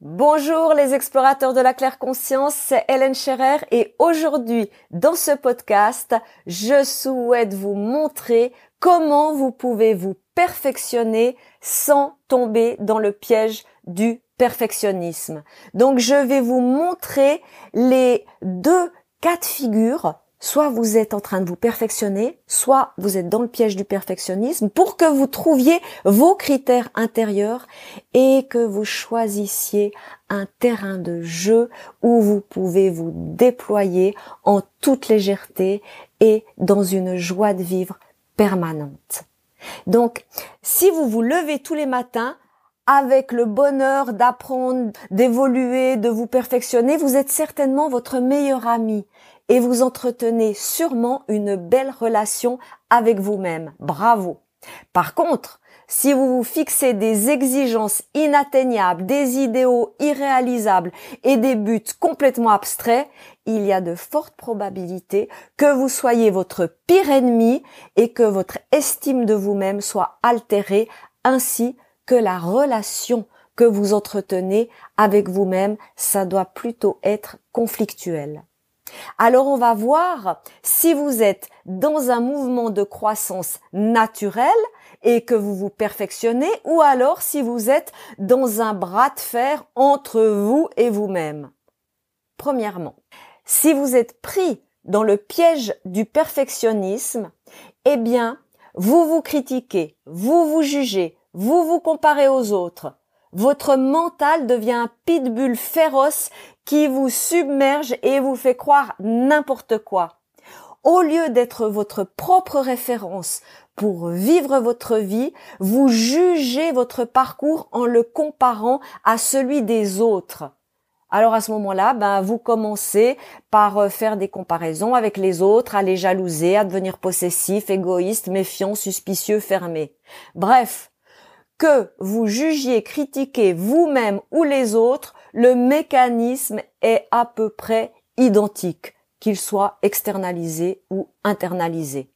Bonjour les explorateurs de la claire conscience, c'est Hélène Scherer et aujourd'hui dans ce podcast, je souhaite vous montrer comment vous pouvez vous perfectionner sans tomber dans le piège du perfectionnisme. Donc je vais vous montrer les deux cas de figure soit vous êtes en train de vous perfectionner, soit vous êtes dans le piège du perfectionnisme pour que vous trouviez vos critères intérieurs et que vous choisissiez un terrain de jeu où vous pouvez vous déployer en toute légèreté et dans une joie de vivre permanente. Donc, si vous vous levez tous les matins avec le bonheur d'apprendre, d'évoluer, de vous perfectionner, vous êtes certainement votre meilleur ami et vous entretenez sûrement une belle relation avec vous-même. Bravo. Par contre, si vous vous fixez des exigences inatteignables, des idéaux irréalisables et des buts complètement abstraits, il y a de fortes probabilités que vous soyez votre pire ennemi et que votre estime de vous-même soit altérée ainsi que la relation que vous entretenez avec vous-même, ça doit plutôt être conflictuel. Alors on va voir si vous êtes dans un mouvement de croissance naturelle et que vous vous perfectionnez ou alors si vous êtes dans un bras de fer entre vous et vous-même. Premièrement, si vous êtes pris dans le piège du perfectionnisme, eh bien, vous vous critiquez, vous vous jugez, vous vous comparez aux autres, votre mental devient un pitbull féroce qui vous submerge et vous fait croire n'importe quoi. Au lieu d'être votre propre référence pour vivre votre vie, vous jugez votre parcours en le comparant à celui des autres. Alors à ce moment-là, ben vous commencez par euh, faire des comparaisons avec les autres, à les jalouser, à devenir possessif, égoïste, méfiant, suspicieux, fermé. Bref, que vous jugiez, critiquez vous-même ou les autres, le mécanisme est à peu près identique, qu'il soit externalisé ou internalisé.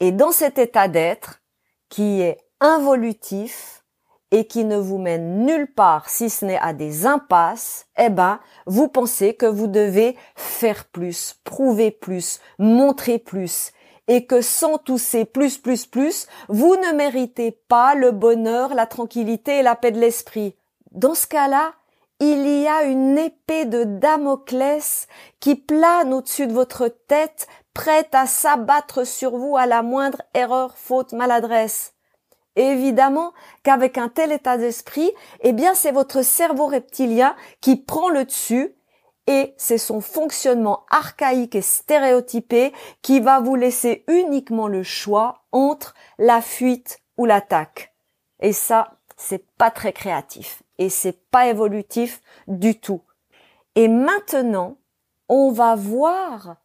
Et dans cet état d'être, qui est involutif et qui ne vous mène nulle part si ce n'est à des impasses, eh ben, vous pensez que vous devez faire plus, prouver plus, montrer plus, et que sans tous ces plus plus plus, vous ne méritez pas le bonheur, la tranquillité et la paix de l'esprit. Dans ce cas-là, il y a une épée de Damoclès qui plane au-dessus de votre tête, prête à s'abattre sur vous à la moindre erreur, faute, maladresse. évidemment qu'avec un tel état d'esprit, eh bien, c'est votre cerveau reptilien qui prend le dessus et c'est son fonctionnement archaïque et stéréotypé qui va vous laisser uniquement le choix entre la fuite ou l'attaque. Et ça, c'est pas très créatif et c'est pas évolutif du tout. Et maintenant, on va voir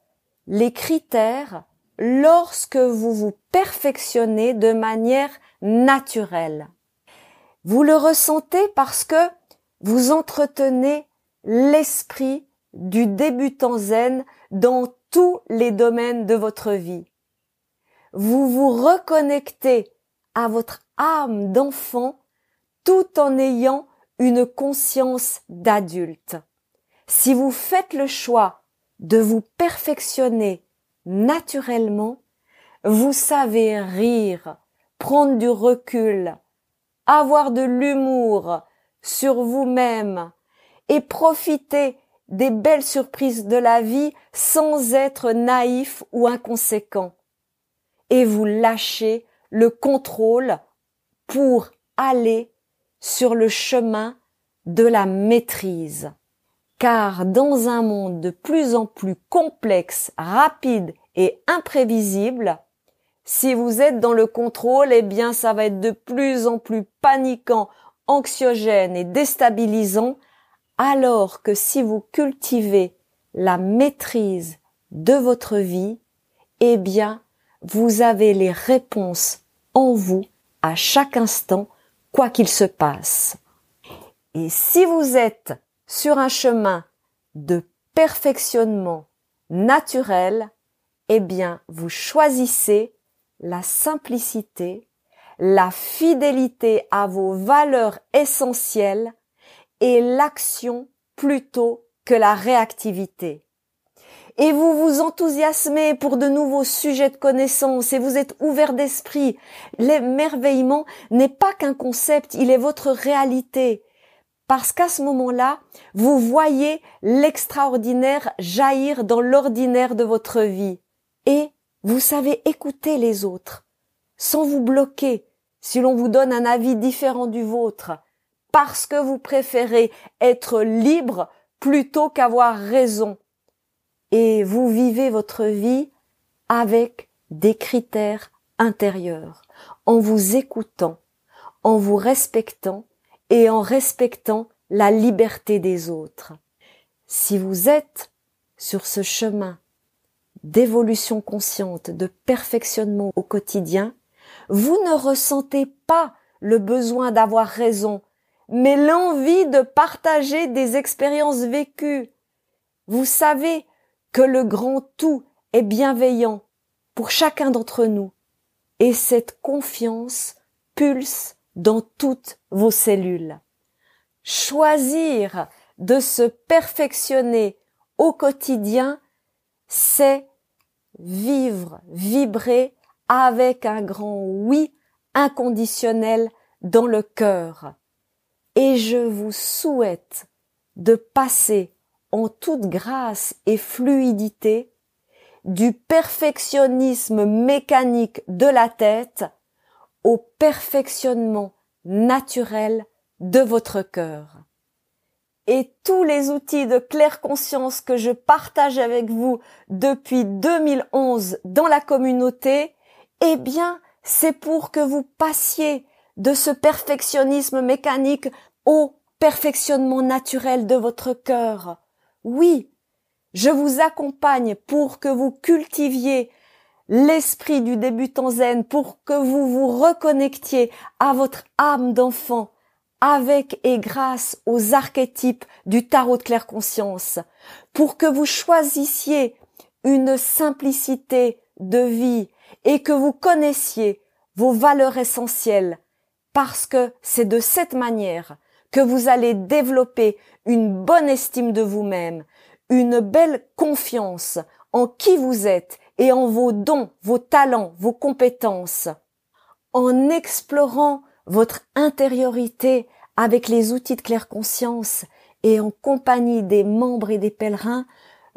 les critères lorsque vous vous perfectionnez de manière naturelle. Vous le ressentez parce que vous entretenez l'esprit du débutant zen dans tous les domaines de votre vie. Vous vous reconnectez à votre âme d'enfant tout en ayant une conscience d'adulte. Si vous faites le choix de vous perfectionner naturellement, vous savez rire, prendre du recul, avoir de l'humour sur vous-même et profiter des belles surprises de la vie sans être naïf ou inconséquent. Et vous lâchez le contrôle pour aller sur le chemin de la maîtrise. Car dans un monde de plus en plus complexe, rapide et imprévisible, si vous êtes dans le contrôle, eh bien ça va être de plus en plus paniquant, anxiogène et déstabilisant alors que si vous cultivez la maîtrise de votre vie, eh bien, vous avez les réponses en vous à chaque instant, quoi qu'il se passe. Et si vous êtes sur un chemin de perfectionnement naturel, eh bien, vous choisissez la simplicité, la fidélité à vos valeurs essentielles et l'action plutôt que la réactivité. Et vous vous enthousiasmez pour de nouveaux sujets de connaissance et vous êtes ouvert d'esprit. L'émerveillement n'est pas qu'un concept, il est votre réalité. Parce qu'à ce moment-là, vous voyez l'extraordinaire jaillir dans l'ordinaire de votre vie. Et vous savez écouter les autres, sans vous bloquer si l'on vous donne un avis différent du vôtre, parce que vous préférez être libre plutôt qu'avoir raison. Et vous vivez votre vie avec des critères intérieurs, en vous écoutant, en vous respectant et en respectant la liberté des autres. Si vous êtes sur ce chemin d'évolution consciente, de perfectionnement au quotidien, vous ne ressentez pas le besoin d'avoir raison, mais l'envie de partager des expériences vécues. Vous savez le grand tout est bienveillant pour chacun d'entre nous, et cette confiance pulse dans toutes vos cellules. Choisir de se perfectionner au quotidien, c'est vivre, vibrer avec un grand oui inconditionnel dans le cœur. Et je vous souhaite de passer en toute grâce et fluidité du perfectionnisme mécanique de la tête au perfectionnement naturel de votre cœur. Et tous les outils de claire conscience que je partage avec vous depuis 2011 dans la communauté eh bien, c'est pour que vous passiez de ce perfectionnisme mécanique au perfectionnement naturel de votre cœur. Oui, je vous accompagne pour que vous cultiviez l'esprit du débutant zen, pour que vous vous reconnectiez à votre âme d'enfant, avec et grâce aux archétypes du tarot de claire conscience, pour que vous choisissiez une simplicité de vie, et que vous connaissiez vos valeurs essentielles, parce que c'est de cette manière que vous allez développer une bonne estime de vous-même, une belle confiance en qui vous êtes et en vos dons, vos talents, vos compétences. En explorant votre intériorité avec les outils de claire conscience et en compagnie des membres et des pèlerins,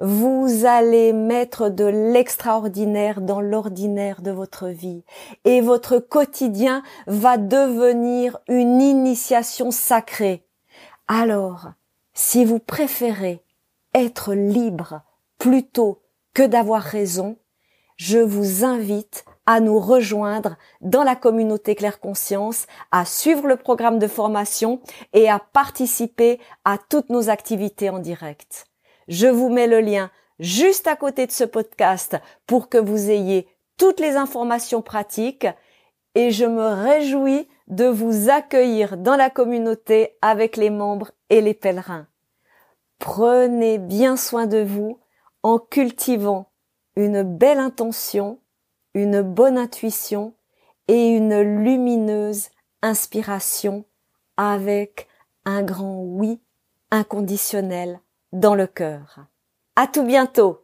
vous allez mettre de l'extraordinaire dans l'ordinaire de votre vie et votre quotidien va devenir une initiation sacrée. Alors, si vous préférez être libre plutôt que d'avoir raison, je vous invite à nous rejoindre dans la communauté Claire Conscience, à suivre le programme de formation et à participer à toutes nos activités en direct. Je vous mets le lien juste à côté de ce podcast pour que vous ayez toutes les informations pratiques et je me réjouis de vous accueillir dans la communauté avec les membres et les pèlerins. Prenez bien soin de vous en cultivant une belle intention, une bonne intuition et une lumineuse inspiration avec un grand oui inconditionnel dans le cœur. À tout bientôt!